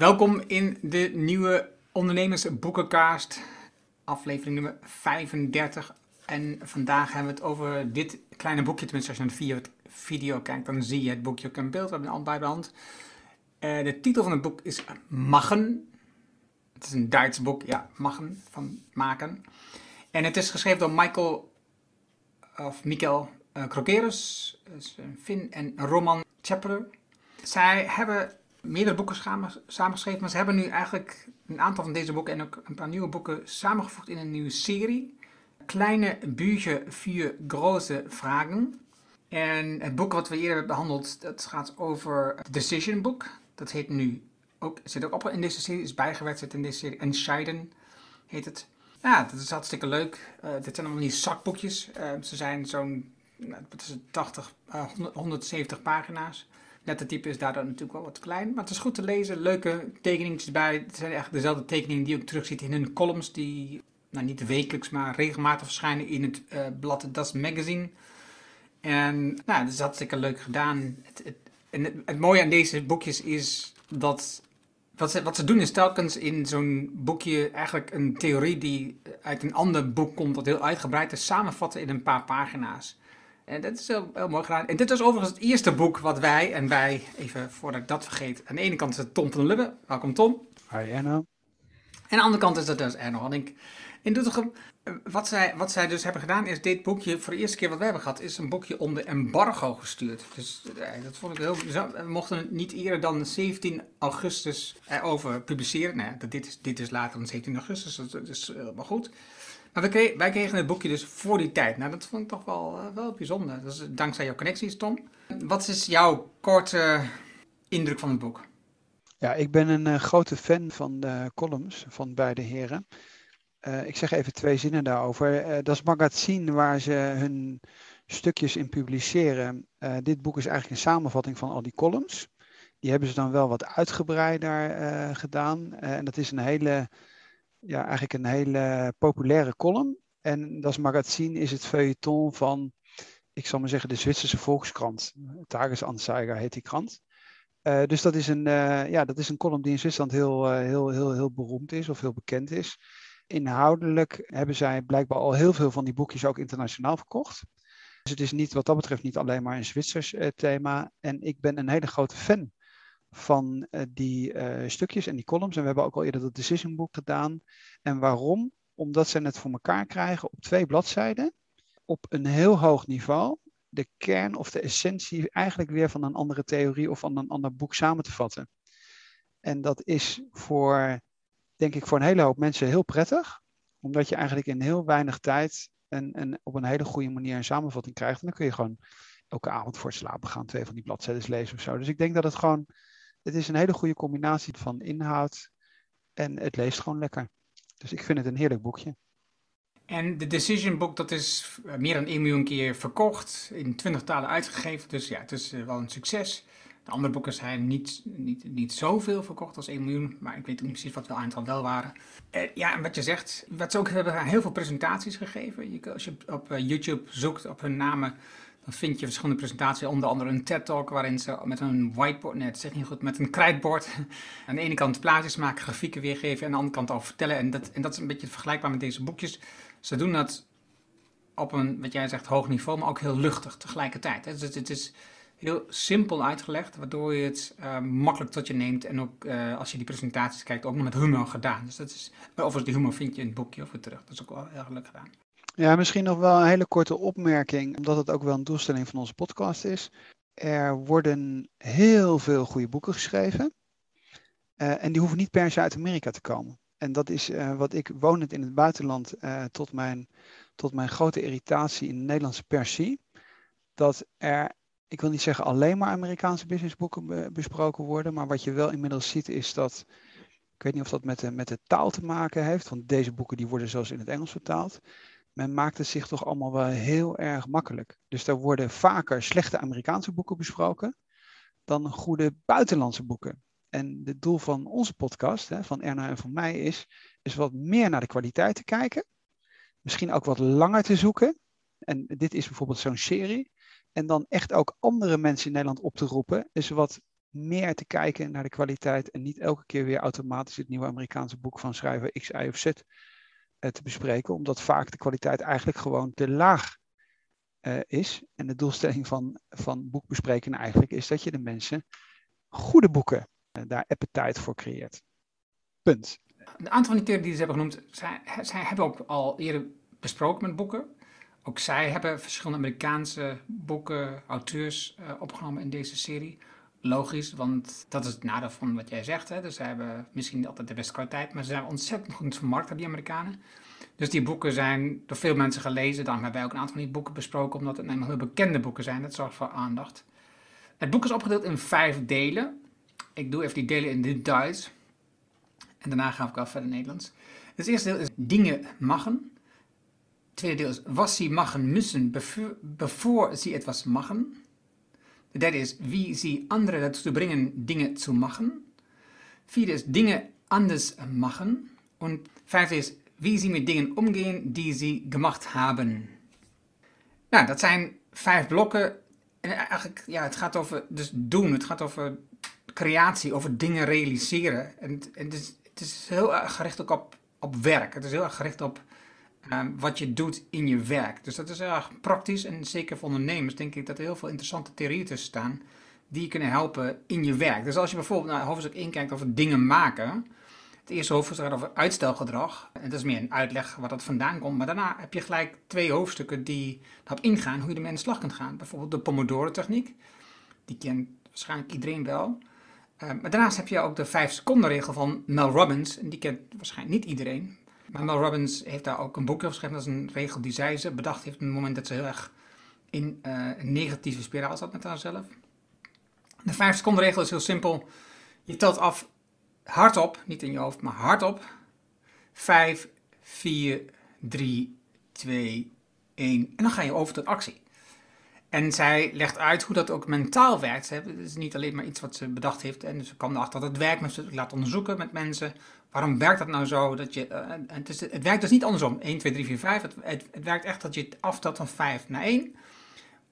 Welkom in de nieuwe Ondernemersboekenkaast, aflevering nummer 35. En vandaag hebben we het over dit kleine boekje. Tenminste, als je naar de video kijkt, dan zie je het boekje ook in beeld. We hebben het al bij de hand. Uh, de titel van het boek is Machen. Het is een Duits boek, ja, Machen, van maken. En het is geschreven door Michael, of Michael uh, Krogerus, een Finn, en Roman Chapler. Zij hebben meerdere boeken samengeschreven, maar ze hebben nu eigenlijk een aantal van deze boeken en ook een paar nieuwe boeken samengevoegd in een nieuwe serie. Kleine Bücher für große Vragen. En het boek wat we eerder hebben behandeld, dat gaat over het Decision Book. Dat heet nu ook, zit ook op in deze serie, is bijgewerkt, zit in deze serie. Entscheiden heet het. Ja, dat is hartstikke leuk. Uh, dit zijn allemaal die zakboekjes. Uh, ze zijn zo'n nou, 80, uh, 170 pagina's type is daardoor natuurlijk wel wat klein, maar het is goed te lezen. Leuke tekeningen bij. Het zijn echt dezelfde tekeningen die je ook terugziet in hun columns, die nou, niet wekelijks, maar regelmatig verschijnen in het uh, blad Das Magazine. En nou, dat is hartstikke leuk gedaan. Het, het, en het, mooie aan deze boekjes is dat wat ze, wat ze doen is telkens in zo'n boekje eigenlijk een theorie die uit een ander boek komt, dat heel uitgebreid is, samenvatten in een paar pagina's. En dat is heel, heel, mooi gedaan. En dit is overigens het eerste boek wat wij en wij, even voordat ik dat vergeet. Aan de ene kant is het Tom van Lubbe. Welkom Tom. Hi Erno. En aan de andere kant is dat dus Erno. En ik, in Doetinchem, wat zij, wat zij dus hebben gedaan is dit boekje, voor de eerste keer wat we hebben gehad, is een boekje om de embargo gestuurd. Dus eh, dat vond ik heel, we mochten het niet eerder dan 17 augustus erover publiceren. Nee, nou dit, is, dit is later dan 17 augustus, dat is helemaal goed. Maar wij kregen, het boekje dus voor die tijd. Nou, dat vond ik toch wel, uh, wel bijzonder. Dat is dankzij jouw connecties, Tom. Wat is jouw korte indruk van het boek? Ja, ik ben een uh, grote fan van de columns van beide heren. Ik zeg even twee zinnen daarover. dat is magazine waar ze hun stukjes in publiceren. dit boek is eigenlijk een samenvatting van al die columns. Die hebben ze dan wel wat uitgebreider gedaan. en dat is een hele ja, eigenlijk een hele populaire column. En dat magazine is het feuilleton van, ik zal maar zeggen, de Zwitserse Volkskrant. Tagesanzeiger heet die krant. Uh, dus dat is, een, uh, ja, dat is een column die in Zwitserland heel, uh, heel, heel, heel beroemd is of heel bekend is. Inhoudelijk hebben zij blijkbaar al heel veel van die boekjes ook internationaal verkocht. Dus het is niet, wat dat betreft niet alleen maar een Zwitsers thema. En ik ben een hele grote fan van uh, die uh, stukjes en die columns. En we hebben ook al eerder dat decision book gedaan. En waarom? Omdat ze het voor elkaar krijgen op twee bladzijden, op een heel hoog niveau, de kern of de essentie eigenlijk weer van een andere theorie of van een ander boek samen te vatten. En dat is voor, denk ik, voor een hele hoop mensen heel prettig, omdat je eigenlijk in heel weinig tijd en, en op een hele goede manier een samenvatting krijgt. En dan kun je gewoon elke avond voor het slapen gaan twee van die bladzijden lezen of zo. Dus ik denk dat het gewoon het is een hele goede combinatie van inhoud en het leest gewoon lekker. Dus ik vind het een heerlijk boekje. En de Decision Book, dat is eh, meer dan 1 miljoen keer verkocht, in 20 talen uitgegeven. Dus ja, het is eh, wel een succes. De andere boeken zijn niet, niet, niet zoveel verkocht als 1 miljoen, maar ik weet niet precies wat wel aantal wel waren. Eh, ja, en wat je zegt, wat ze ook hebben heel veel presentaties gegeven. Je, als je op YouTube zoekt op hun namen, dan vind je verschillende presentaties, onder andere een TED-talk waarin ze met een whiteboard, nee, het zeg niet goed, met een krijtbord aan de ene kant plaatjes maken, grafieken weergeven en aan de andere kant al vertellen. En dat, en dat is een beetje vergelijkbaar met deze boekjes. Ze doen dat op een, wat jij zegt, hoog niveau, maar ook heel luchtig tegelijkertijd. Dus het, is heel simpel uitgelegd, waardoor je het uh, makkelijk tot je neemt. En ook uh, als je die presentaties kijkt, ook nog met humor gedaan. Dus dat is, overigens die humor vind je in het boekje of weer terug. Dat is ook wel heel leuk gedaan. Ja, misschien nog wel een hele korte opmerking, omdat het ook wel een doelstelling van onze podcast is. Er worden heel veel goede boeken geschreven. Uh, en die hoeven niet per se uit Amerika te komen. En dat is uh, wat ik wonend in het buitenland uh, tot, mijn, tot mijn grote irritatie in de Nederlandse persie. Dat er, ik wil niet zeggen alleen maar Amerikaanse businessboeken be besproken worden. Maar wat je wel inmiddels ziet is dat, ik weet niet of dat met de, met de taal te maken heeft. Want deze boeken die worden zelfs in het Engels vertaald men maakt het zich toch allemaal wel heel erg makkelijk. Dus er worden vaker slechte Amerikaanse boeken besproken dan goede buitenlandse boeken. En het doel van onze podcast, hè, van Erna en van mij, is, is wat meer naar de kwaliteit te kijken. Misschien ook wat langer te zoeken. En dit is bijvoorbeeld zo'n serie. En dan echt ook andere mensen in Nederland op te roepen. Dus wat meer te kijken naar de kwaliteit en niet elke keer weer automatisch het nieuwe Amerikaanse boek van schrijver X, Y of Z te bespreken, omdat vaak de kwaliteit eigenlijk gewoon te laag uh, is. En de doelstelling van, van boekbespreken eigenlijk is dat je de mensen goede boeken uh, daar appetite voor creëert. Punt. Een aantal van die theorieën die ze hebben genoemd, zij, zij hebben ook al eerder besproken met boeken. Ook zij hebben verschillende Amerikaanse boeken, auteurs opgenomen in deze serie. Logisch, want dat is het nadeel van wat jij zegt. Hè. Dus ze hebben misschien niet altijd de beste kwaliteit, maar ze zijn ontzettend goed vermarkt, die Amerikanen. Dus die boeken zijn door veel mensen gelezen. Daarom hebben wij ook een aantal van die boeken besproken, omdat het namelijk heel bekende boeken zijn. Dat zorgt voor aandacht. Het boek is opgedeeld in vijf delen. Ik doe even die delen in dit Duits. En daarna ga ik wel verder Nederlands. Het eerste deel is dingen machen. Het tweede deel is was sie machen müssen, bevor sie etwas machen. De derde is wie sie andere dazu bringen, dingen zu machen. Vierde is dingen anders machen. En vijfde is wie sie met dingen omgaan die ze gemacht hebben. Nou, dat zijn vijf blokken. En eigenlijk, ja, het gaat over dus doen. Het gaat over creatie, over dingen realiseren. En, en het, is, het is heel erg gericht ook op, op werk. Het is heel erg gericht op um, wat je doet in je werk. Dus dat is erg praktisch. En zeker voor ondernemers denk ik dat er heel veel interessante theorieën tussen staan. Die je kunnen helpen in je werk. Dus als je bijvoorbeeld naar hoofdstuk 1 kijkt over dingen maken het eerste hoofdstuk gaat over uitstelgedrag. En dat is meer een uitleg waar dat vandaan komt. Maar daarna heb je gelijk twee hoofdstukken die erop ingaan hoe je ermee aan de slag kunt gaan. Bijvoorbeeld de Pomodoro-techniek. Die kent waarschijnlijk iedereen wel. Uh, maar daarnaast heb je ook de 5 seconden regel van Mel Robbins. En die kent waarschijnlijk niet iedereen. Maar Robbins heeft daar ook een boekje over geschreven. Dat is een regel die zij ze bedacht heeft op het moment dat ze heel erg in uh, een negatieve spiraal zat met haarzelf. De 5 seconden regel is heel simpel. Je telt af hardop, niet in je hoofd, maar hardop. 5, 4, 3, 2, 1. En dan ga je over tot actie. En zij legt uit hoe dat ook mentaal werkt. Het is niet alleen maar iets wat ze bedacht heeft. En ze kwam erachter dat het werkt, maar ze laat onderzoeken met mensen. Waarom werkt dat nou zo? Dat je, uh, het, is, het werkt dus niet andersom. 1, 2, 3, 4, 5. Het, het, het werkt echt dat je het aftelt van 5 naar 1.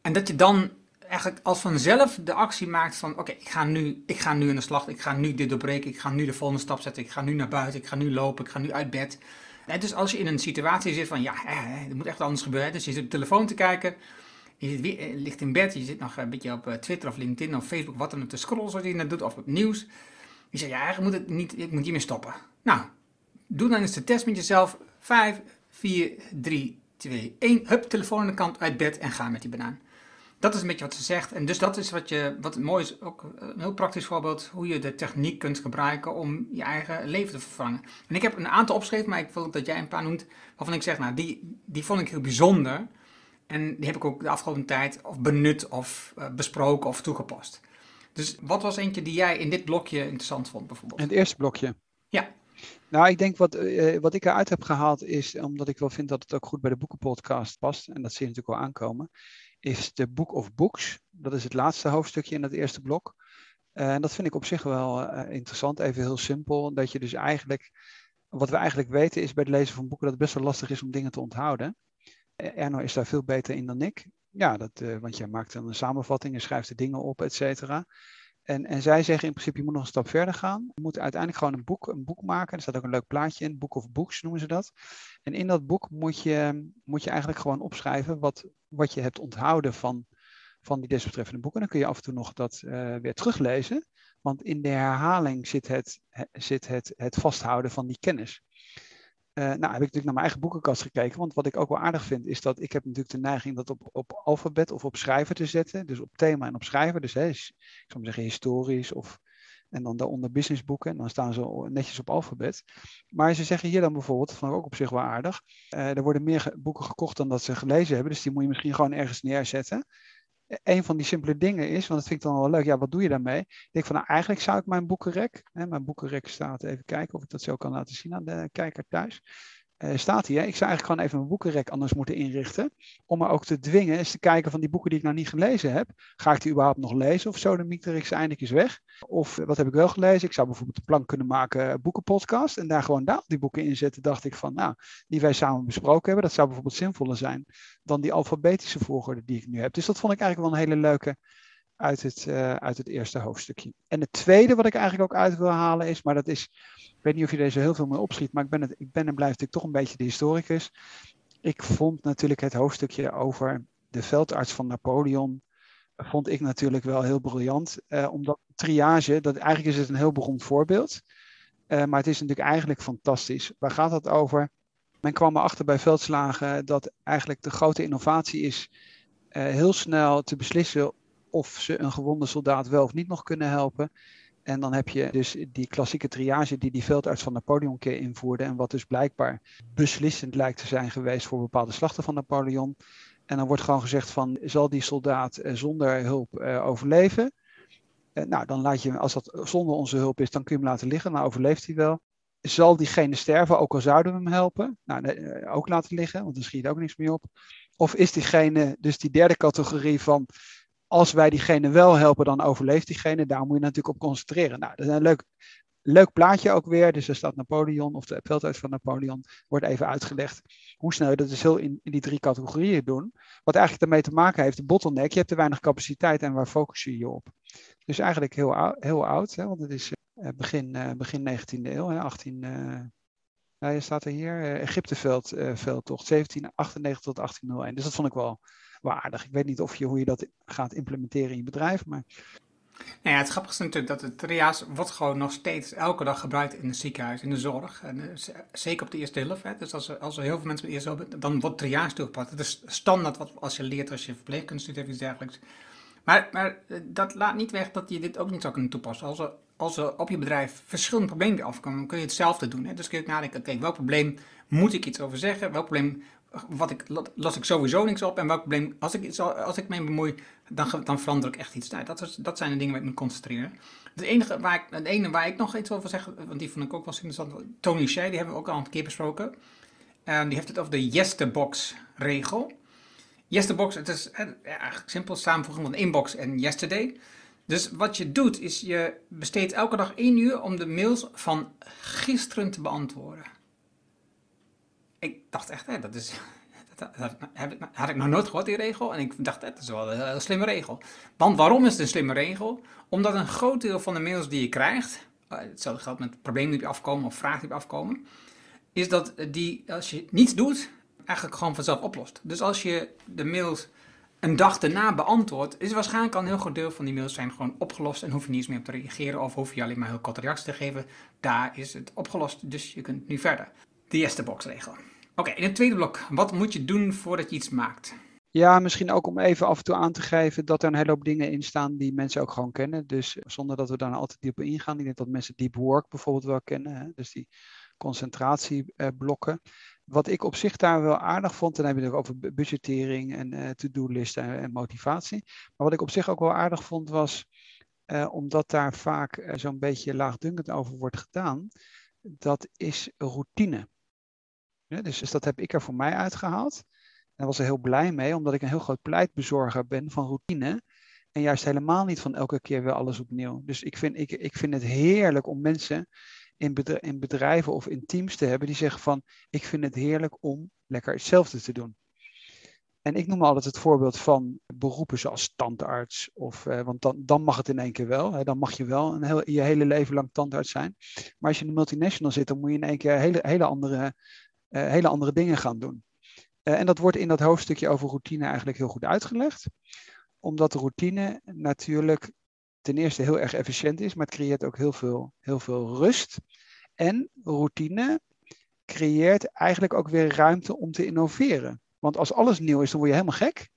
En dat je dan eigenlijk als vanzelf de actie maakt van oké, ik ga nu, ik ga nu aan de slag, ik ga nu dit doorbreken, ik ga nu de volgende stap zetten, ik ga nu naar buiten, ik ga nu lopen, ik ga nu uit bed. dus als je in een situatie zit van ja, er moet echt anders gebeuren, dus je zit op de telefoon te kijken, je zit eh, ligt in bed, je zit nog een beetje op eh, Twitter of LinkedIn of Facebook, wat dan ook te scrollen zoals je dat doet, of op nieuws. Je zegt ja, eigenlijk moet het niet, ik moet hiermee stoppen. Nou, doe dan eens de test met jezelf. 5, 4, 3, 2, 1. Hup, telefoon aan de kant uit bed en ga met die banaan. Dat is een beetje wat ze zegt. En dus dat is wat je, wat mooi is, ook een heel praktisch voorbeeld, hoe je de techniek kunt gebruiken om je eigen leven te vervangen. En ik heb een aantal opgeschreven, maar ik wil dat jij een paar noemt, waarvan ik zeg, nou, die, die vond ik heel bijzonder. En die heb ik ook de afgelopen tijd of benut of uh, besproken of toegepast. Dus wat was eentje die jij in dit blokje interessant vond, bijvoorbeeld? In het eerste blokje? Ja. Nou, ik denk wat, uh, wat ik eruit heb gehaald is, omdat ik wel vind dat het ook goed bij de boekenpodcast past, en dat zie je natuurlijk wel aankomen, is de Book of Books. Dat is het laatste hoofdstukje in het eerste blok. Eh, en dat vind ik op zich wel interessant, even heel simpel. Dat je dus eigenlijk, wat we eigenlijk weten is bij het lezen van boeken dat het best wel lastig is om dingen te onthouden. Erno is daar veel beter in dan ik. Ja, dat, want jij maakt dan een samenvatting en schrijft de dingen op, et cetera. En, en zij zeggen in principe, je moet nog een stap verder gaan. Je moet uiteindelijk gewoon een boek, een boek maken. Er staat ook een leuk plaatje in, Book of Books noemen ze dat. En in dat boek moet je, moet je eigenlijk gewoon opschrijven wat, wat je hebt onthouden van, van die desbetreffende boeken. Dan kun je af en toe nog dat uh, weer teruglezen. Want in de herhaling zit het, zit het, het vasthouden van die kennis. Uh, nou, heb ik natuurlijk naar mijn eigen boekenkast gekeken. Want wat ik ook wel aardig vind, is dat ik heb natuurlijk de neiging dat op, op alfabet of op schrijver te zetten. Dus op thema en op schrijver. Dus hè, ik zou maar zeggen historisch of en dan daaronder businessboeken. En dan staan ze netjes op alfabet. Maar ze zeggen hier dan bijvoorbeeld, dat vond ik ook op zich wel aardig. Uh, er worden meer boeken gekocht dan dat ze gelezen hebben. Dus die moet je misschien gewoon ergens neerzetten een van die simpele dingen is, want dat vind ik dan wel leuk, ja, wat doe je daarmee? Ik denk van, nou, eigenlijk zou ik mijn boekenrek, hè, mijn boekenrek staat, even kijken of ik dat zo kan laten zien aan de kijker thuis. Uh, staat hier, ik zou eigenlijk gewoon even mijn boekenrek anders moeten inrichten. Om me ook te dwingen eens te kijken van die boeken die ik nog niet gelezen heb. Ga ik die überhaupt nog lezen of zo? De Mietrix eindelijk is weg. Of wat heb ik wel gelezen? Ik zou bijvoorbeeld een plan kunnen maken, eh, boekenpodcast. En daar gewoon daar die boeken in zetten. Dacht ik van, nou, die wij samen besproken hebben. Dat zou bijvoorbeeld zinvoller zijn dan die alfabetische volgorde die ik nu heb. Dus dat vond ik eigenlijk wel een hele leuke uit het, uh, uit het eerste hoofdstukje. En het tweede wat ik eigenlijk ook uit wil halen is, maar dat is, ik weet niet of je deze heel veel mee opschiet, maar ik ben, het, ik ben en blijf natuurlijk toch een beetje de historicus. Ik vond natuurlijk het hoofdstukje over de veldarts van Napoleon, vond ik natuurlijk wel heel briljant. Uh, omdat triage, dat, eigenlijk is het een heel beroemd voorbeeld. Uh, maar het is natuurlijk eigenlijk fantastisch. Waar gaat het over? Men kwam erachter bij veldslagen dat eigenlijk de grote innovatie is heel snel te beslissen of ze een gewonde soldaat wel of niet nog kunnen helpen. En dan heb je dus die klassieke triage die die veldarts van Napoleon keer invoerde. En wat dus blijkbaar beslissend lijkt te zijn geweest voor bepaalde slachten van Napoleon. En dan wordt gewoon gezegd van, zal die soldaat uh, zonder hulp uh, overleven? Uh, nou, dan laat je, als dat zonder onze hulp is, dan kun je hem laten liggen. Dan overleeft hij wel. Zal diegene sterven, ook al zouden we hem helpen? Nou, ook laten liggen, want dan schiet ook niks meer op. Of is diegene, dus die derde categorie van, als wij diegene wel helpen, dan overleeft diegene. Daar moet je natuurlijk op concentreren. Nou, dat is een leuk, leuk plaatje ook weer. Dus er staat Napoleon, of de veldhuis van Napoleon, wordt even uitgelegd hoe snel je dat dus heel in, in die drie categorieën doen. Wat eigenlijk daarmee te maken heeft, de bottleneck, je hebt te weinig capaciteit en waar focus je je op? Dus eigenlijk heel, oud, heel oud, hè, want het is uh, begin, uh, begin 19e eeuw, hè, 18... Uh, nou, je staat er hier, Egypteveld, veldtocht, 1798 tot 1801. Dus dat vond ik wel, wel aardig. Ik weet niet of je, hoe je dat gaat implementeren in je bedrijf, maar... Nou ja, het grappige is natuurlijk dat het triage wordt gewoon nog steeds elke dag gebruikt in het ziekenhuis, in de zorg. En, uh, zeker op de eerste hulp. Dus als er, als er heel veel mensen met eerste hulp dan wordt triage toegepast. Het is standaard wat als je leert als je verpleegkunst studeert of iets dergelijks. Maar, maar dat laat niet weg dat je dit ook niet zou kunnen toepassen. Als er, als er op je bedrijf verschillende problemen afkomen, dan kun je hetzelfde doen. Hè. Dus kun je nadenken, oké, okay, welk probleem moet ik iets over zeggen? Welk probleem wat ik, los ik sowieso niks op. En welk probleem, als ik, als ik me bemoei, dan, dan verander ik echt iets. Nou, dat, dat zijn de dingen waar ik me concentreren. Het enige waar ik, het ene waar ik nog iets over zeg, want die vond ik ook wel interessant. Tony Shea, die hebben we ook al een keer besproken. En die heeft het over de yesterbox regel. Yesterbox, het is ja, eigenlijk simpel samenvoeging van inbox en yesterday. Dus wat je doet, is je besteedt elke dag één uur om de mails van gisteren te beantwoorden. Ik dacht echt, hè, dat is. Dat, had ik nog nooit gehoord, die regel. En ik dacht, dat is wel een, slimme regel. Want waarom is het een slimme regel? Omdat een groot deel van de mails die je krijgt, hetzelfde geldt met problemen die je afkomen of vragen die je afkomen, is dat die, als je niets doet, eigenlijk gewoon vanzelf oplost. Dus als je de mails een dag daarna beantwoordt, is waarschijnlijk al een heel groot deel van die mails zijn gewoon opgelost en hoef je niet eens meer op te reageren of hoef je alleen maar heel korte reactie te geven. Daar is het opgelost, dus je kunt nu verder. De eerste boxregel. Oké, in het tweede blok, wat moet je doen voordat je iets maakt? Ja, misschien ook om even af en toe aan te geven dat er een hele hoop dingen in staan die mensen ook gewoon kennen. Dus zonder dat we daar nou altijd diep op ingaan. Ik denk dat mensen deep work bijvoorbeeld wel kennen. Hè? Dus die concentratieblokken. Wat ik op zich daar wel aardig vond, dan heb je het over budgettering en uh, to-do-listen en, motivatie. Maar wat ik op zich ook wel aardig vond was, uh, omdat daar vaak zo'n beetje laagdunkend over wordt gedaan, dat is routine. Dus, dus, dat heb ik er voor mij uitgehaald. En was er heel blij mee, omdat ik een heel groot pleitbezorger ben van routine. En juist helemaal niet van elke keer weer alles opnieuw. Dus ik vind, ik, ik vind het heerlijk om mensen in, in bedrijven of in teams te hebben die zeggen van ik vind het heerlijk om lekker hetzelfde te doen. En ik noem altijd het voorbeeld van beroepen zoals tandarts. Of, eh, want dan, dan mag het in één keer wel. Hè, dan mag je wel een heel, je hele leven lang tandarts zijn. Maar als je in een multinational zit, dan moet je in één keer hele, hele, andere, hele andere dingen gaan doen. Uh, en dat wordt in dat hoofdstukje over routine eigenlijk heel goed uitgelegd. Omdat routine natuurlijk ten eerste heel erg efficiënt is, maar het creëert ook heel veel, heel veel rust. En routine creëert eigenlijk ook weer ruimte om te innoveren. Want als alles nieuw is, dan word je helemaal gek.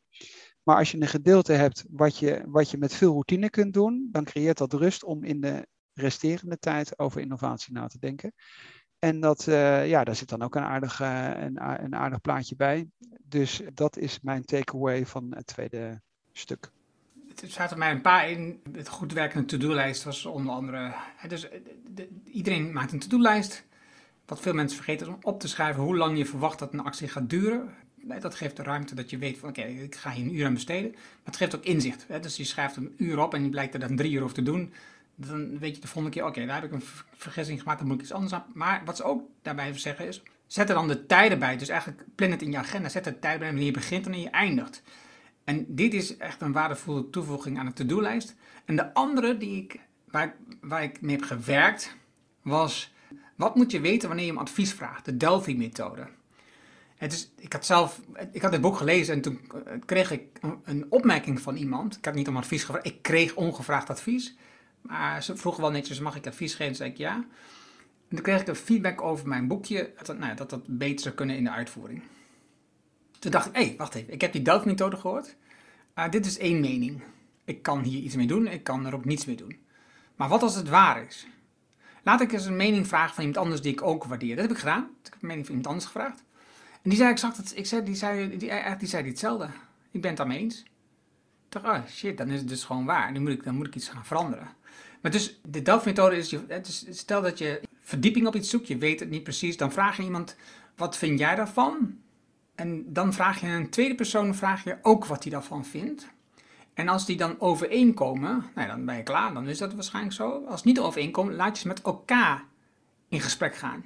Maar als je een gedeelte hebt wat je, wat je met veel routine kunt doen, dan creëert dat rust om in de resterende tijd over innovatie na te denken. En dat, uh, ja, daar zit dan ook een aardig, uh, een, een aardig plaatje bij. Dus dat is mijn takeaway van het tweede stuk er zaten mij een paar in. Het goed werkende to-do-lijst was onder andere. Dus de, iedereen maakt een to-do-lijst. Wat veel mensen vergeten is om op te schrijven hoe lang je verwacht dat een actie gaat duren. Dat geeft de ruimte dat je weet van oké, ik ga hier een uur aan besteden. Maar het geeft ook inzicht. Hè? Dus je schrijft een uur op en je blijkt er dan drie uur over te doen. Dan weet je de volgende keer, oké, daar heb ik een vergissing gemaakt, dan moet ik iets anders aan. Maar wat ze ook daarbij zeggen is, zet er dan de tijden bij. Dus eigenlijk plan het in je agenda, zet er tijd bij wanneer je begint en wanneer je eindigt. En dit is echt een waardevolle toevoeging aan de to-do-lijst. En de andere die ik, waar, ik, waar ik mee heb gewerkt, was wat moet je weten wanneer je om advies vraagt? De Delphi-methode. Het is, ik had zelf, ik had dit boek gelezen en toen eh, kreeg ik een opmerking van iemand. Ik had niet om advies gevraagd, ik kreeg ongevraagd advies. Maar ze vroegen wel netjes, mag ik advies geven? zei ik ja. En toen kreeg ik een feedback over mijn boekje, dat nou, dat, dat beter zou kunnen in de uitvoering. Toen dacht ik, hé, hey, wacht even, ik heb die Delphi-methode gehoord. Uh, dit is één mening. Ik kan hier iets mee doen, ik kan er ook niets mee doen. Maar wat als het waar is? Laat ik eens een mening vragen van iemand anders die ik ook waardeer. Dat heb ik gedaan. Ik heb een mening van iemand anders gevraagd. En die zei exact het, ik zei, die zei, die, die zei hetzelfde. Ik ben het daarmee eens. Ik dacht, oh shit, dan is het dus gewoon waar. Nu moet ik, dan moet ik iets gaan veranderen. Maar dus de Delft-methode is, is, stel dat je verdieping op iets zoekt, je weet het niet precies, dan vraag je iemand, wat vind jij daarvan? En dan vraag je een tweede persoon, vraag je ook wat hij daarvan vindt. En als die dan overeenkomen, nou dan ben je klaar, dan is dat waarschijnlijk zo. Als niet overeenkomt, laat je ze met elkaar in gesprek gaan.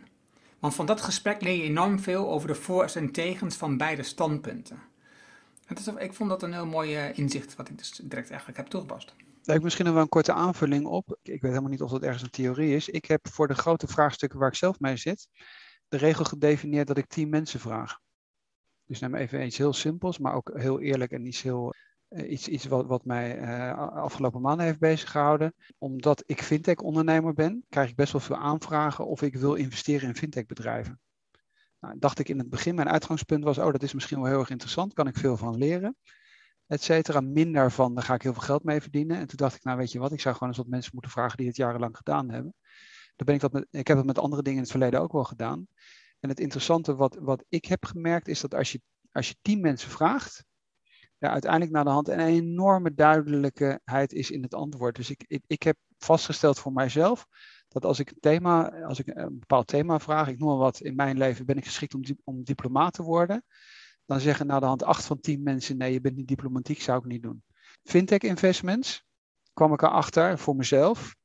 Want van dat gesprek leer je enorm veel over de voor's en tegens van beide standpunten. ik vond dat een heel mooi inzicht, wat ik dus direct eigenlijk heb toegepast. Heb misschien nog wel een korte aanvulling op. Ik weet helemaal niet of dat ergens een theorie is. Ik heb voor de grote vraagstukken waar ik zelf mee zit, de regel gedefinieerd dat ik tien mensen vraag. Dus neem even iets heel simpels, maar ook heel eerlijk en iets heel eh, iets, iets wat, wat mij uh, afgelopen maanden heeft bezig gehouden. Omdat ik fintech-ondernemer ben, krijg ik best wel veel aanvragen of ik wil investeren in fintech-bedrijven. Nou, dacht ik in het begin, mijn uitgangspunt was, oh, dat is misschien wel heel erg interessant, kan ik veel van leren, et cetera. Minder van, daar ga ik heel veel geld mee verdienen. En toen dacht ik, nou weet je wat, ik zou gewoon eens wat mensen moeten vragen die het jarenlang gedaan hebben. Dan ben ik, dat ik heb het met andere dingen in het verleden ook wel gedaan. En het interessante wat, wat ik heb gemerkt is dat als je, als je tien mensen vraagt, ja, uiteindelijk naar de hand een enorme duidelijkheid is in het antwoord. Dus ik, ik, ik heb vastgesteld voor mijzelf dat als ik een thema, als ik een bepaald thema vraag, ik noem maar wat, in mijn leven ben ik geschikt om, om diplomaat te worden, dan zeggen naar de hand acht van tien mensen nee, je bent niet diplomatiek, zou ik niet doen. Fintech investments kwam ik erachter voor mezelf.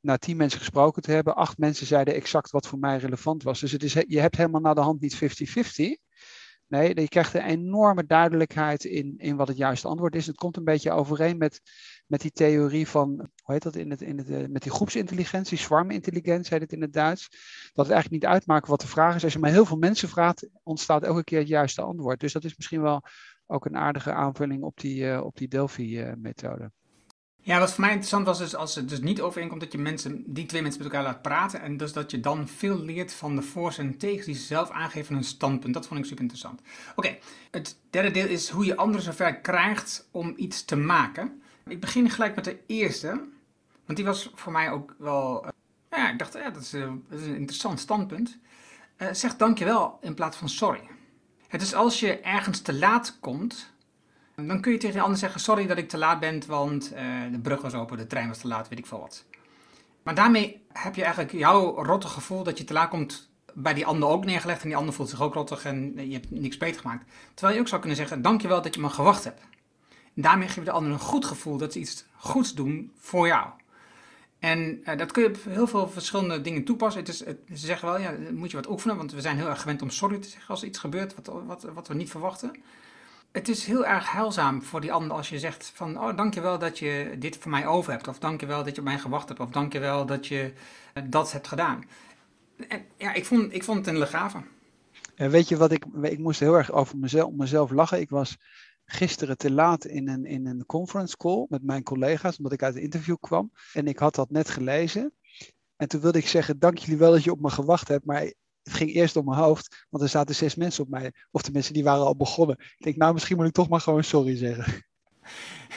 Na tien mensen gesproken te hebben, acht mensen zeiden exact wat voor mij relevant was. Dus het is, je hebt helemaal naar de hand niet 50-50. Nee, je krijgt een enorme duidelijkheid in, in wat het juiste antwoord is. Het komt een beetje overeen met, met die theorie van, hoe heet dat in het, in het, eh, met die groepsintelligentie, swarmintelligentie heet het in het Duits. Dat het eigenlijk niet uitmaakt wat de vraag is. Als je maar heel veel mensen vraagt, ontstaat elke keer het juiste antwoord. Dus dat is misschien wel ook een aardige aanvulling op die, uh, op die Delphi-methode. Ja, wat voor mij interessant was, is als het dus niet overeenkomt dat je mensen, die twee mensen met elkaar laat praten. En dus dat je dan veel leert van de voor's en tegens die ze zelf aangeven hun standpunt. Dat vond ik super interessant. Oké, het derde deel is hoe je anderen zover krijgt om iets te maken. Ik begin gelijk met de eerste, want die was voor mij ook wel. Uh, ja, ik dacht, ja, dat is, uh, dat is een interessant standpunt. Uh, zeg dankjewel in plaats van sorry. Het is als je ergens te laat komt, dan kun je tegen de ander zeggen: Sorry dat ik te laat ben, want uh, de brug was open, de trein was te laat, weet ik veel wat. Maar daarmee heb je eigenlijk jouw rotte gevoel dat je te laat komt bij die ander ook neergelegd. En die ander voelt zich ook rottig en je hebt niks beter gemaakt. Terwijl je ook zou kunnen zeggen: Dankjewel dat je me gewacht hebt. En daarmee geef je de ander een goed gevoel dat ze iets goeds doen voor jou. En uh, dat kun je op heel veel verschillende dingen toepassen. Het is, het, ze zeggen wel, ja, moet je wat oefenen, want we zijn heel erg gewend om sorry te zeggen als iets gebeurt wat, wat, wat we niet verwachten het is heel erg heilzaam voor die ander als je zegt van, oh dankjewel dat je dit voor mij over hebt. Of dankjewel dat je op mij gewacht hebt. Of dankjewel dat je eh, dat hebt gedaan. En ja, ik vond, ik vond het een legave. Weet je wat, ik, ik moest heel erg over mezelf, mezelf lachen. Ik was gisteren te laat in een, in een conference call met mijn collega's, omdat ik uit een interview kwam. En ik had dat net gelezen. En toen wilde ik zeggen, dank jullie wel dat je op me gewacht hebt. Maar het ging eerst door mijn hoofd, want er zaten zes mensen op mij. Of de mensen die waren al begonnen. Ik denk, nou, misschien moet ik toch maar gewoon sorry zeggen.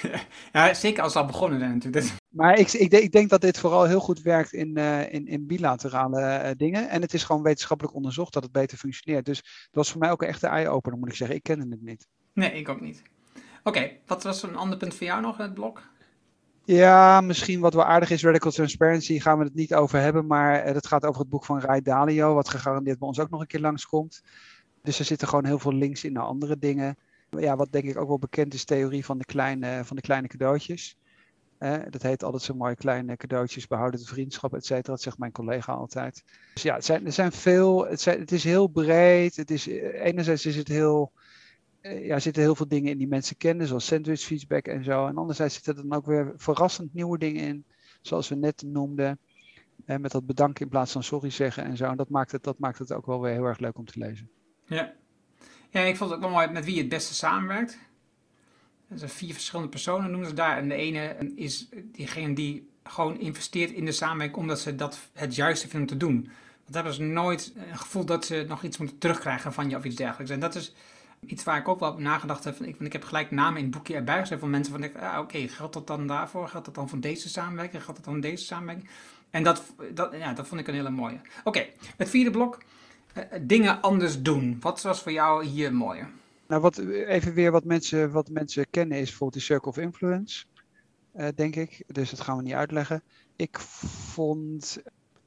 Ja, zeker als al begonnen zijn natuurlijk. Maar ik, ik, ik, denk dat dit vooral heel goed werkt in, uh, in, in bilaterale uh, dingen. En het is gewoon wetenschappelijk onderzocht dat het beter functioneert. Dus dat was voor mij ook een echte eye-opener, moet ik zeggen. Ik kende het niet. Nee, ik ook niet. Oké, wat was een ander punt voor jou nog, het blok? Ja, misschien wat wel aardig is, Radical Transparency, gaan we het niet over hebben. Maar eh, gaat over het boek van Ray Dalio, wat gegarandeerd bij ons ook nog een keer langskomt. Dus er zitten gewoon heel veel links in naar andere dingen. Ja, wat denk ik ook wel bekend is, theorie van de kleine, van de kleine cadeautjes. Eh, dat heet altijd zo mooi, kleine cadeautjes behouden de vriendschap, et cetera. Dat zegt mijn collega altijd. Dus ja, het zijn, er zijn veel, het, het is heel breed. Het is, eh, enerzijds is het heel ja, zitten heel veel dingen in die mensen kennen, zoals sandwich feedback en zo. En anderzijds zitten er dan ook weer verrassend nieuwe dingen in, zoals we net noemden. Uh, met dat bedanken in plaats van sorry zeggen en zo. En dat maakt, het, dat maakt het ook wel weer heel erg leuk om te lezen. Ja, ja ik vond het ook wel mooi met wie je het beste samenwerkt. Er zijn vier verschillende personen noemen ze daar. En de ene is diegene die gewoon investeert in de samenwerking omdat ze dat het juiste vinden te doen. Want hebben ze nooit een gevoel dat ze nog iets moeten terugkrijgen van je of iets dergelijks. En dat is iets waar ik ook wel op nagedacht heb. Ik, ik heb gelijk namen in het boekje erbij gezet van mensen van, ah, oké, geldt dat dan daarvoor? Geldt dat dan voor deze samenwerking? Geldt dat dan voor deze samenwerking? En dat, dat, ja, dat vond ik een hele mooie. Oké, het vierde blok. Uh, dingen anders doen. Wat was voor jou hier mooi? Nou, wat, even weer wat mensen, wat mensen kennen is bijvoorbeeld die Circle of Influence, uh, denk ik. Dus dat gaan we niet uitleggen. Ik vond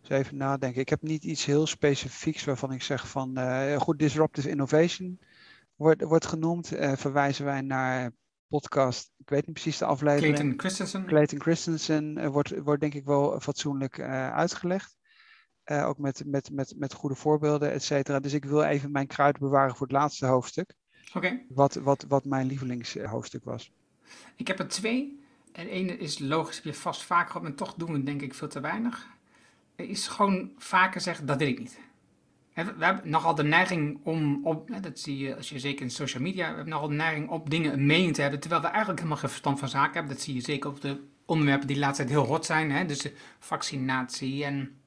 even nadenken. Ik heb niet iets heel specifieks waarvan ik zeg van uh, goed, disruptive innovation wordt, wordt genoemd. Uh, verwijzen wij naar podcast, ik weet niet precies de aflevering. Clayton Christensen. Clayton Christensen uh, wordt, wordt denk ik wel fatsoenlijk uitgelegd. ook met, met, met, met goede voorbeelden, et cetera. Dus ik wil even mijn kruid bewaren voor het laatste hoofdstuk. Oké. Wat, wat, wat mijn lievelingshoofdstuk was. Ik heb er twee. En ene is logisch, heb je vast vaak gehad, maar toch doen we denk ik veel te weinig is gewoon vaker zeggen, dat wil ik niet. We hebben nogal de neiging om, op, dat zie je als je zeker in social media, we hebben nogal de neiging op dingen een mening te hebben, terwijl we eigenlijk helemaal geen verstand van zaken hebben. Dat zie je zeker op de onderwerpen die de laatste tijd heel hot zijn, hè? dus de vaccinatie en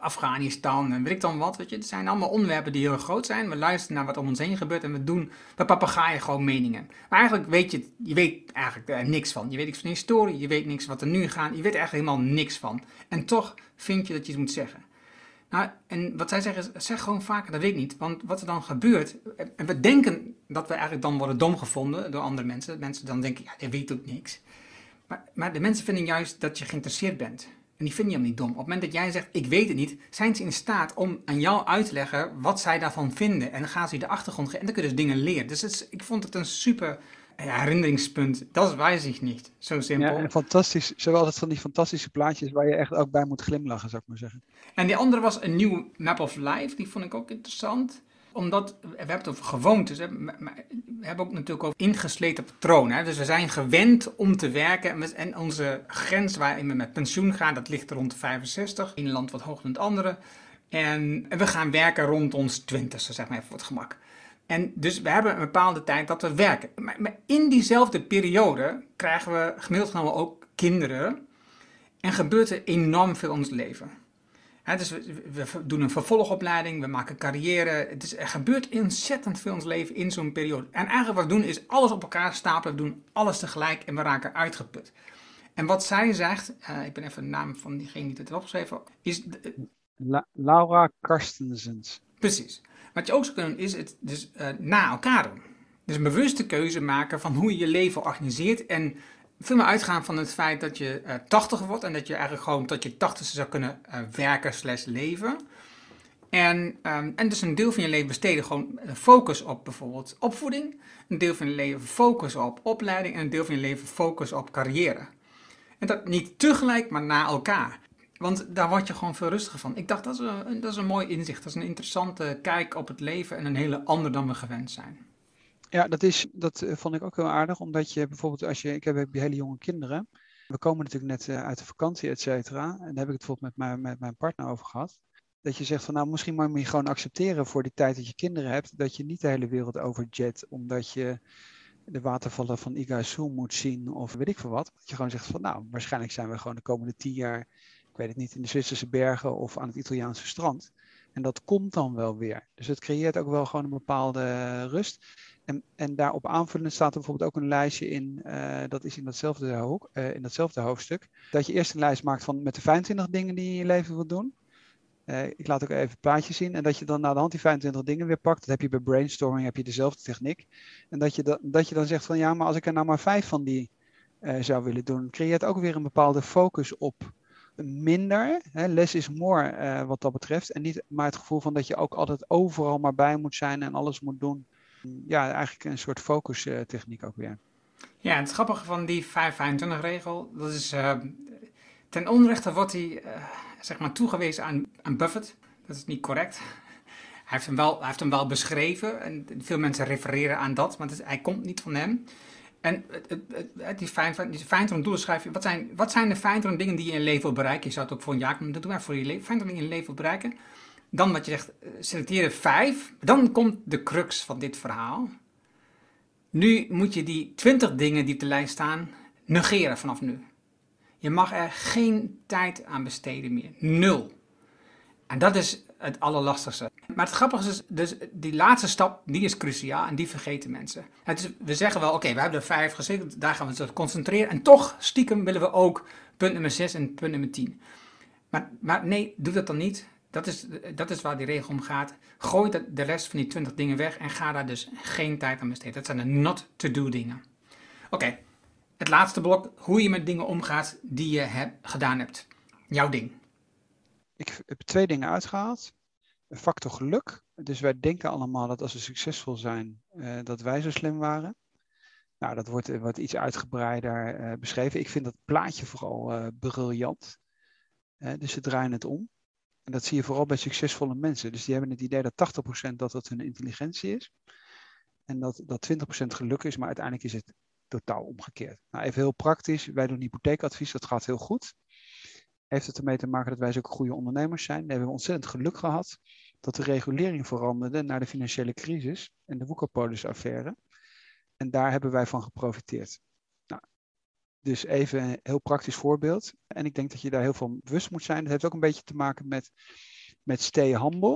Afghanistan en weet ik dan wat. Weet je. Het zijn allemaal onderwerpen die heel groot zijn. We luisteren naar wat om ons heen gebeurt en we doen, we papegaaien gewoon meningen. Maar eigenlijk weet je, je weet eigenlijk er niks van. Je weet niks van de historie, je weet niks wat er nu gaat, je weet eigenlijk helemaal niks van. En toch vind je dat je iets moet zeggen. Nou, en wat zij zeggen zeg gewoon vaker, dat weet ik niet. Want wat er dan gebeurt, en we denken dat we eigenlijk dan worden dom gevonden door andere mensen. Mensen dan denken, ja, hij weet ook niks. Maar, maar de mensen vinden juist dat je geïnteresseerd bent. En die vind je hem niet dom. Op het moment dat jij zegt, ik weet het niet, zijn ze in staat om aan jou uit te leggen wat zij daarvan vinden. En dan gaan ze je de achtergrond geven en dan kun je dus dingen leren. Dus ik vond het een super herinneringspunt. Dat wijs ik niet. Zo simpel. Ja, en fantastisch. Ze altijd van die fantastische plaatjes waar je echt ook bij moet glimlachen, zou ik maar zeggen. En die andere was een nieuwe Map of Life. Die vond ik ook interessant omdat we hebben het over gewoontes. Hè, maar we hebben ook natuurlijk over ingesleten patronen. Hè. Dus we zijn gewend om te werken. En onze grens waarin we met pensioen gaan, dat ligt rond de 65. In een land wat hoger dan het andere. En we gaan werken rond ons 20 zeg maar even voor het gemak. En dus we hebben een bepaalde tijd dat we werken. Maar, in diezelfde periode krijgen we gemiddeld genomen ook kinderen. En gebeurt er enorm veel in ons leven dus we, doen een vervolgopleiding, we maken carrière. Het is, er gebeurt ontzettend veel in ons leven in zo'n periode. En eigenlijk wat we doen is alles op elkaar stapelen, we doen alles tegelijk en we raken uitgeput. En wat zij zegt, uh, ik ben even de naam van diegene die het heeft opgeschreven, is... Laura Karstensens. Precies. Wat je ook zou kunnen doen, is het dus uh, na elkaar doen. Dus een bewuste keuze maken van hoe je je leven organiseert en veel meer uitgaan van het feit dat je uh, eh, 80 wordt en dat je eigenlijk gewoon tot je 80ste zou kunnen uh, werken slash leven. En, um, en dus een deel van je leven besteden gewoon focus op bijvoorbeeld opvoeding, een deel van je leven focus op opleiding en een deel van je leven focus op carrière. En dat niet tegelijk, maar na elkaar. Want daar word je gewoon veel rustiger van. Ik dacht, dat is een, dat is een mooi inzicht. Dat is een interessante kijk op het leven en een hele ander dan we gewend zijn. Ja, dat, is, dat eh, vond ik ook heel aardig, omdat je bijvoorbeeld als je, ik heb, hele jonge kinderen, we komen natuurlijk net eh, uit de vakantie, et cetera, en daar heb ik het bijvoorbeeld met mijn, met mijn partner over gehad, dat je zegt van nou, misschien moet je gewoon accepteren voor die tijd dat je kinderen hebt, dat je niet de hele wereld overjet, omdat je de watervallen van Iguazu moet zien of weet ik veel wat. Dat je gewoon zegt van nou, waarschijnlijk zijn we gewoon de komende tien jaar, weet het niet, in de Zwitserse bergen of aan het Italiaanse strand. En dat komt dan wel weer. Dus het creëert ook wel gewoon een bepaalde rust. En, en daarop aanvullend staat er bijvoorbeeld ook een lijstje in, uh, dat is in datzelfde, hoek, uh, in datzelfde hoofdstuk, dat je eerst een lijst maakt van met de 25 dingen die je in je leven wilt doen. Uh, ik laat ook even plaatjes zien. En dat je dan naar de hand die 25 dingen weer pakt. Dat heb je bij brainstorming, heb je dezelfde techniek. En dat je, da dat je dan zegt van ja, maar als ik er nou maar vijf van die zou willen doen, creëert ook weer een bepaalde focus op minder. Hè, less is more wat dat betreft. En niet maar het gevoel van dat je ook altijd overal maar bij moet zijn en alles moet doen ja, eigenlijk een soort focus techniek ook weer. Ja, het grappige van die 525-regel, dat is uh, ten onrechte wordt uh, zeg maar toegewezen aan, aan Buffett. Dat is niet correct. heeft hem wel, hij heeft hem wel beschreven en veel mensen refereren aan dat, maar het, hij komt niet van hem. En fijn om doelen schrijven. Wat zijn, wat zijn de fijnere dingen die je in je leven wil bereiken? Je zou het ook voor een jaar kunnen doen, maar voor je. Fijnere dingen in je leven wil bereiken. Dan wat je zegt, eh, selecteer vijf. Dan komt de crux van dit verhaal. Nu moet je die twintig dingen die op de lijst staan negeren vanaf nu. Je mag er geen tijd aan besteden meer. Nul. En dat is het allerlastigste. Maar het grappige is, dus die laatste stap, die is cruciaal en die vergeten mensen. Is, we zeggen wel, oké, we hebben er vijf gezegd, daar gaan we ons concentreren. En toch, stiekem, willen we ook punt nummer 6 en punt nummer 10. Maar, maar nee, doe dat dan niet. Dat is, dat is waar die regel om gaat. Gooi de, de rest van die 20 dingen weg en ga daar dus geen tijd aan besteden. Dat zijn de not-to-do dingen. Oké, het laatste blok, hoe je met dingen omgaat die je heb, gedaan hebt. Jouw ding. Ik heb twee dingen uitgehaald. Factor geluk. Dus wij denken allemaal dat als we succesvol zijn, uh, dat wij zo slim waren. Nou, dat wordt, wordt iets uitgebreider uh, beschreven. Ik vind dat plaatje vooral briljant. dus ze draaien het om. En dat zie je vooral bij succesvolle mensen. Dus die hebben het idee dat 80% dat dat hun intelligentie is. En dat, dat 20% geluk is, maar uiteindelijk is het totaal omgekeerd. Nou, even heel praktisch. Wij doen hypotheekadvies, dat gaat heel goed. Heeft het ermee te maken dat wij ook goede ondernemers zijn? We hebben ontzettend geluk gehad dat de regulering veranderde naar de financiële crisis en de Woekerpolis-affaire. En daar hebben wij van geprofiteerd. Nou, dus even een heel praktisch voorbeeld. En ik denk dat je daar heel veel bewust moet zijn. Dat heeft ook een beetje te maken met, met stay. Eh,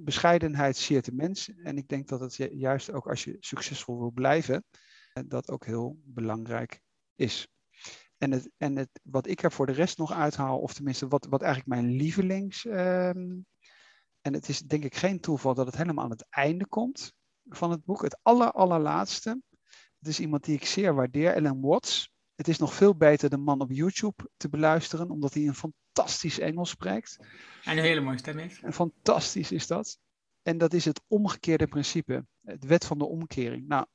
bescheidenheid siert de mens. En ik denk dat het juist ook als je succesvol wil blijven, eh, dat ook heel belangrijk is. En, het, en het, wat ik er voor de rest nog uithaal, of tenminste wat, wat eigenlijk mijn lievelings. Um, en het is denk ik geen toeval dat het helemaal aan het einde komt van het boek. Het aller, allerlaatste. Het is iemand die ik zeer waardeer, Ellen Watts. Het is nog veel beter de man op YouTube te beluisteren, omdat hij een fantastisch Engels spreekt. En een hele mooie stem heeft. En fantastisch is dat. En dat is het omgekeerde principe, het wet van de omkering. Nou,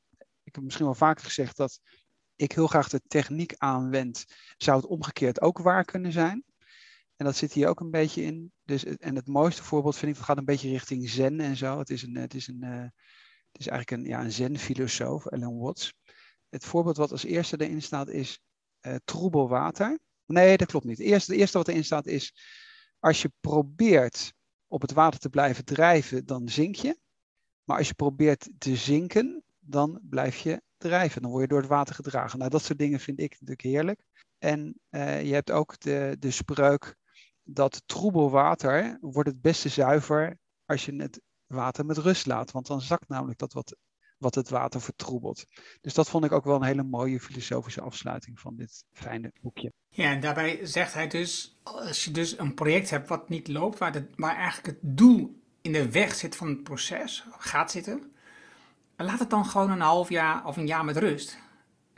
ik heb misschien wel vaker gezegd dat ik heel graag de techniek aanwend, zou het omgekeerd ook waar kunnen zijn. En dat zit hier ook een beetje in. Dus, en het mooiste voorbeeld vind ik, dat gaat een beetje richting zen en zo. Het is, een, het is, een, uh, het is eigenlijk een, ja, een zen-filosoof, Ellen Watts. Het voorbeeld wat als eerste erin staat is uh, troebel water. Nee, dat klopt niet. Het eerste, het eerste wat erin staat is, als je probeert op het water te blijven drijven, dan zink je. Maar als je probeert te zinken, dan blijf je drijven. Dan word je door het water gedragen. Nou, dat soort dingen vind ik natuurlijk heerlijk. En uh, je hebt ook de, de spreuk dat troebel water wordt het beste zuiver als je het water met rust laat. Want dan zakt namelijk dat wat, wat het water vertroebelt. Dus dat vond ik ook wel een hele mooie filosofische afsluiting van dit fijne boekje. Ja, en daarbij zegt hij dus, als je dus een project hebt wat niet loopt, waar, de, waar eigenlijk het doel in de weg zit van het proces, gaat zitten, laat het dan gewoon een half jaar of een jaar met rust.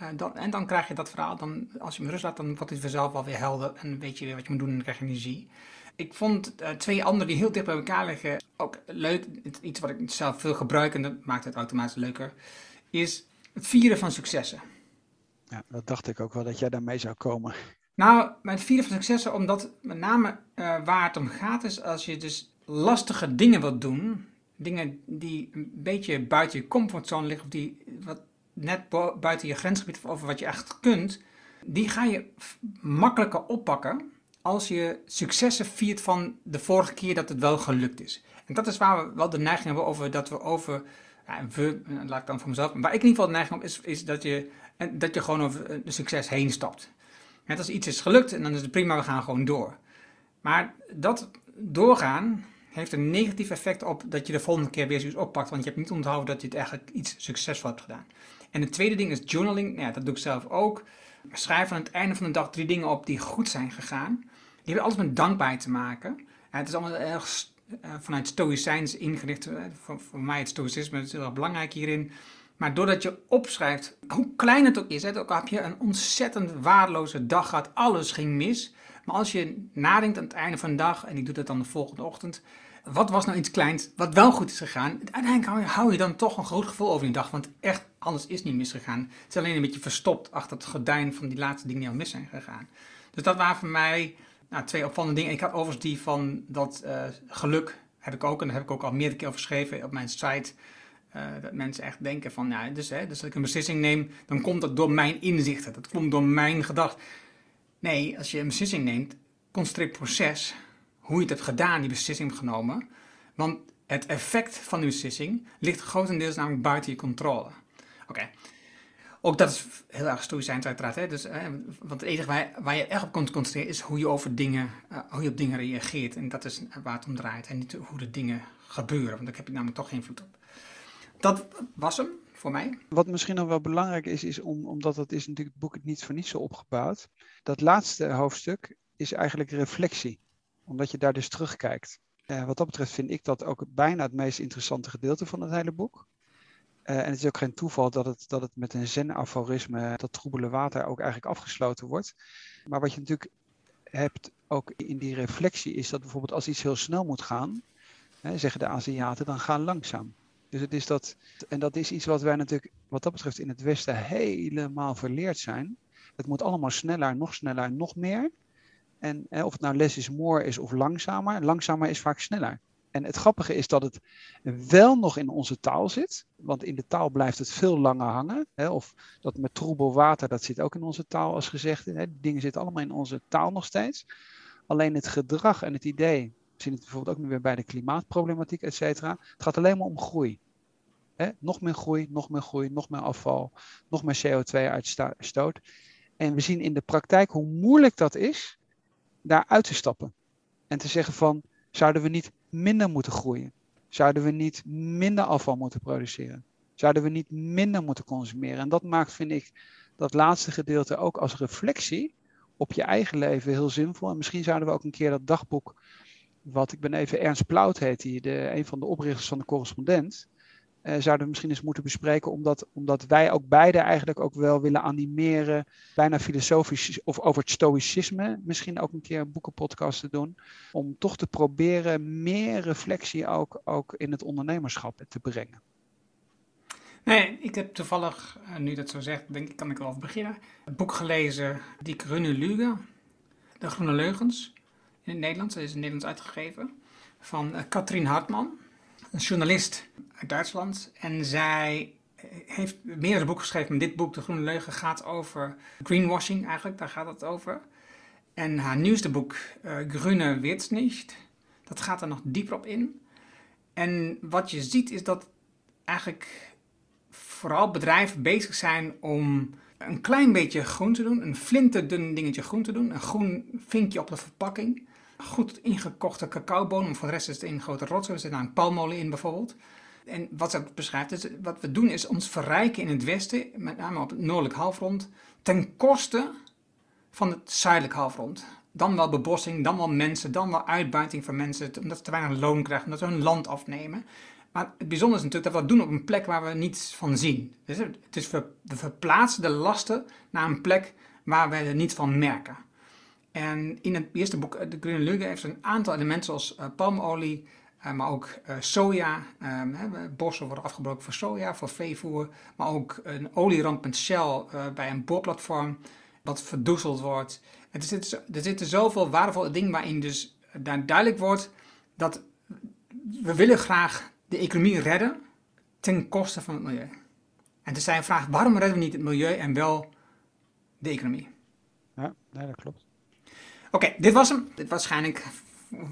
Uh, dan, en dan krijg je dat verhaal, dan, als je hem rust laat, dan wordt het vanzelf wel weer helder en weet je weer wat je moet doen en dan krijg je energie. Ik vond uh, twee andere die heel dicht bij elkaar liggen ook leuk. Iets wat ik zelf veel gebruik en dat maakt het automatisch leuker. Is het vieren van successen. Ja, dat dacht ik ook wel dat jij daarmee zou komen. Nou, met het vieren van successen, omdat met name uh, waar het om gaat, is als je dus lastige dingen wilt doen, dingen die een beetje buiten je comfortzone liggen, of die wat net buiten je grensgebied of over wat je echt kunt, die ga je makkelijker oppakken als je successen viert van de vorige keer dat het wel gelukt is. En dat is waar we wel de neiging hebben over dat we over, we, laat ik dan voor mezelf, waar ik in ieder geval de neiging op is, is dat je, dat je gewoon over de succes heen stapt. Net als iets is gelukt en dan is het prima, we gaan gewoon door. Maar dat doorgaan, heeft een negatief effect op dat je de volgende keer weer zoiets oppakt. Want je hebt niet onthouden dat je het eigenlijk iets succesvol hebt gedaan. En het tweede ding is journaling. Ja, dat doe ik zelf ook. Schrijf aan het einde van de dag drie dingen op die goed zijn gegaan. Die hebben alles met dankbaarheid te maken. het is allemaal erg uh, vanuit stoïcijns ingericht. Uh, voor, mij het stoïcisme is heel erg belangrijk hierin. Maar doordat je opschrijft, hoe klein het ook is, ook heb je een ontzettend waardeloze dag gehad, alles ging mis. Maar als je nadenkt aan het einde van de dag, en ik doe dat dan de volgende ochtend, wat was nou iets kleins wat wel goed is gegaan? Uiteindelijk hou je, dan toch een groot gevoel over die dag, want echt alles is niet misgegaan. Het is alleen een beetje verstopt achter het gordijn van die laatste dingen die al mis zijn gegaan. Dus dat waren voor mij nou, twee opvallende dingen. Ik had overigens die van dat uh, geluk heb ik ook, en daar heb ik ook al meerdere keer over geschreven op mijn site. Uh, dat mensen echt denken van, ja, dus, hè, dus als ik een beslissing neem, dan komt dat door mijn inzichten. Dat komt door mijn gedachten. Nee, als je een beslissing neemt, het proces, hoe je het hebt gedaan, die beslissing genomen. Want het effect van die beslissing ligt grotendeels namelijk buiten je controle. Oké. Ook dat is heel erg stoïcijns uiteraard. Hè? Dus, want het enige waar, je echt op kunt concentreren is hoe je, over dingen, uh, hoe je op dingen reageert. En dat is waar het om draait. En niet hoe de dingen gebeuren. Want daar heb je namelijk toch geen invloed op. Dat was hem voor mij. Wat misschien nog wel belangrijk is, is om, omdat dat is natuurlijk het boek niet voor niets zo opgebouwd. Dat laatste hoofdstuk is eigenlijk reflectie. Omdat je daar dus terugkijkt. Uh, wat dat betreft vind ik dat ook bijna het meest interessante gedeelte van het hele boek. Uh, en het is ook geen toeval dat het, dat het met een zen-aforisme, dat troebele water, ook eigenlijk afgesloten wordt. Maar wat je natuurlijk hebt ook in die reflectie is dat bijvoorbeeld als iets heel snel moet gaan, hè, zeggen de Aziaten, dan ga langzaam. Dus het is dat, en dat is iets wat wij natuurlijk wat dat betreft in het Westen helemaal verleerd zijn. Het moet allemaal sneller, nog sneller, nog meer. En hè, of het nou less is more is of langzamer, langzamer is vaak sneller. En het grappige is dat het wel nog in onze taal zit, want in de taal blijft het veel langer hangen. Hè, of dat met troebel water, dat zit ook in onze taal als gezegd. Hè, die dingen zitten allemaal in onze taal nog steeds. Alleen het gedrag en het idee, zien het bijvoorbeeld ook nu weer bij de klimaatproblematiek, et cetera. Het gaat alleen maar om groei. Hè, nog meer groei, nog meer groei, nog meer afval, nog meer CO2-uitstoot. En we zien in de praktijk hoe moeilijk dat is daar uit te stappen. En te zeggen van, zouden we niet minder moeten groeien? Zouden we niet minder afval moeten produceren? Zouden we niet minder moeten consumeren? En dat maakt, vind ik, dat laatste gedeelte ook als reflectie op je eigen leven heel zinvol. En misschien zouden we ook een keer dat dagboek, wat ik ben even Ernst Plout heet, die de, een van de oprichters van de correspondent, uh, zouden we misschien eens moeten bespreken, omdat, omdat wij ook beide eigenlijk ook wel willen animeren, bijna filosofisch of over het stoïcisme, misschien ook een keer een boekenpodcast te doen, om toch te proberen meer reflectie ook, ook in het ondernemerschap te brengen. Nee, ik heb toevallig, uh, nu dat zo zegt, denk ik, kan ik wel beginnen. Een boek gelezen, Die Grüne Lüge, De Groene Leugens, in het Nederlands, dat is in het Nederlands uitgegeven, van uh, Katrien Hartman een journalist uit Duitsland. En zij heeft meerdere boeken geschreven. Maar dit boek, De Groene Leugen, gaat over greenwashing eigenlijk. Daar gaat het over. En haar nieuwste boek, uh, Grüne Wird's nicht, dat gaat er nog dieper op in. En wat je ziet is dat eigenlijk vooral bedrijven bezig zijn om een klein beetje groen te doen. Een flinterdun dingetje groen te doen. Een groen vinkje op de verpakking goed ingekochte cacaobonen. Voor de rest is het een grote rotzooi. Er zit nou een palmolie in bijvoorbeeld. En wat ze beschrijft, is, wat we doen is ons verrijken in het westen, met name op het noordelijk halfrond, ten koste van het zuidelijk halfrond. Dan wel bebossing, dan wel mensen, dan wel uitbuiting van mensen, omdat ze te weinig loon krijgen, omdat ze hun land afnemen. Maar het bijzondere is natuurlijk dat we dat doen op een plek waar we niets van zien. Dus het is we verplaatsen de lasten naar een plek waar we er niets van merken. En in het eerste boek, eh, De Lüge, heeft een aantal elementen zoals uh, palmolie, uh, maar ook soja. Um, bossen worden afgebroken voor soja, voor veevoer. Maar ook een olieramp met Shell bij een boorplatform, wat verdoezeld wordt. Er zitten, er zitten zoveel waardevolle dingen waarin dus duidelijk wordt dat we willen graag de economie redden ten koste van het milieu. En dus zijn vraag, waarom redden we niet het milieu en wel de economie? Ja, dat klopt. Oké, dit was hem. Dit waarschijnlijk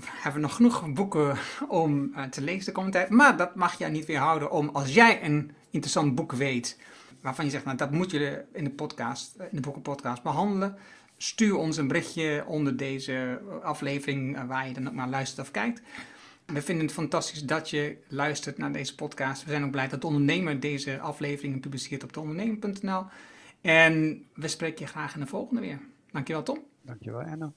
hebben we nog genoeg boeken om uh, te lezen de komende tijd. Maar dat mag je niet weerhouden om, als jij een interessant boek weet, waarvan je zegt, nou dat moet je in de podcast, in de boekenpodcast behandelen. Stuur ons een berichtje onder deze aflevering uh, waar je dan ook naar luistert of kijkt. We vinden het fantastisch dat je luistert naar deze podcast. We zijn ook blij dat de ondernemer deze afleveringen publiceert op deondernemer.nl. En we spreken je graag in de volgende weer. Dankjewel Tom. Dankjewel Erno.